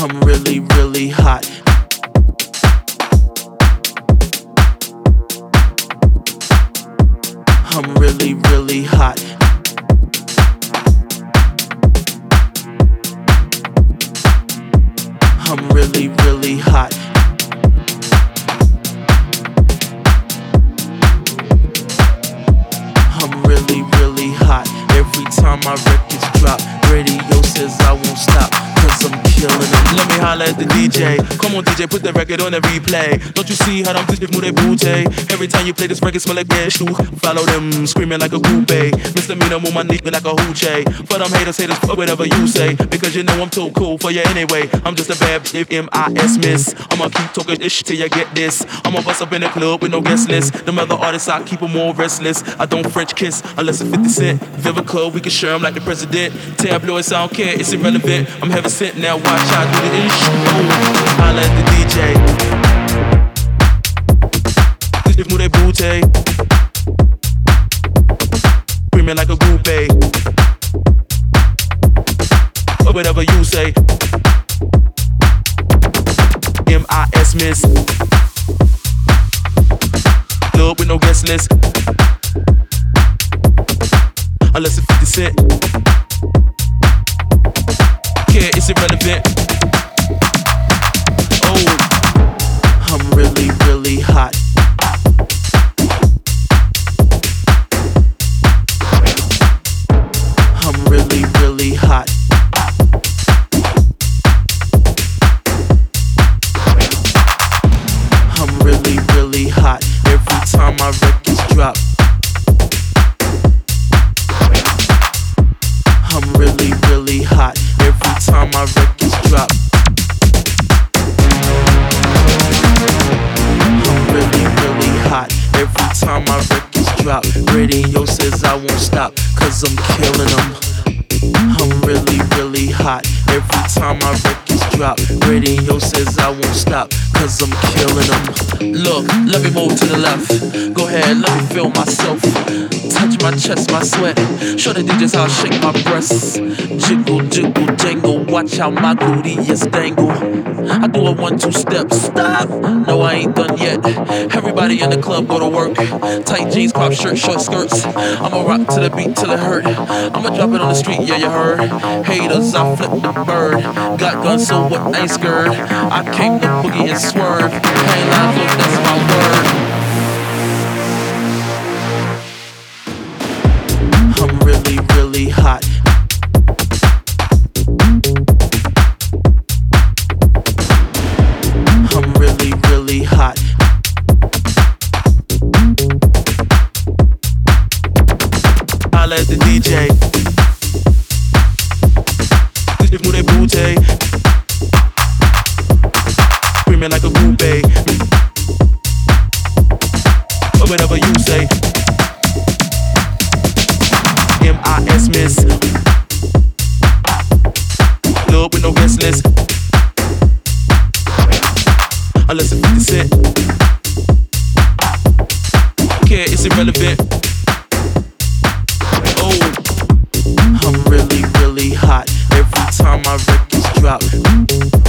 I'm really, really hot. I'm really, really hot. I'm really, really hot. I'm really, really hot. Every time my records drop, radio says I won't stop. I'm killing them. Let me holler at the DJ. Come on, DJ, put the record on the replay. Don't you see how them bitches move their booty? Every time you play this record, smell like gas Follow them, screaming like a groupie. Misdemeanor, move my knee like a hoochie. For them haters, haters, fuck whatever you say. Because you know I'm too cool for you anyway. I'm just a bad bitch, M-I-S miss. I'ma keep talking shit till you get this. I'ma bust up in the club with no guest list. Them other artists, I keep them all restless. I don't French kiss unless it's 50 Cent. Vivica, we can share them like the president. Tabloids, I don't care, it's irrelevant. I'm heaven sent now, watch how I do the ish. I let the DJ. If move they booty. Screaming like a groupie. Or whatever you say. M-I-S miss. Club with no guest list. Unless it's 50 Cent. Irrelevant. Oh, I'm really, really hot. I'm really, really hot. I'm really, really hot. Every time my records drop. I'm really, really hot. Time my records drop. I'm really, really hot. Every time my records drop. Radio says I won't stop, cause I'm killing them. I'm really, really hot. Every time my records drop. Radio says I won't stop, cause I'm killing them. Look, let me move to the left. Go ahead, let me feel myself. Touch my chest, my sweat. Show the DJs how I shake my breasts. Jiggle. Watch how my booty is dangle. I do a one, two step. Stop. No, I ain't done yet. Everybody in the club go to work. Tight jeans, crop shirt, short skirts. I'ma rock to the beat till it hurt. I'ma drop it on the street, yeah, you heard. Haters, I flip the bird. Got guns, so what? Ain't scared. I came to boogie and swerve. Ain't lying, look, that's my word. I'm really, really hot. Holla at the DJ. If move they booty. Screaming like a groupie. Or whatever you say. M-I-S miss. Club with no guest list. Unless it's 50 Cent. Care, it's irrelevant. Time my records drop.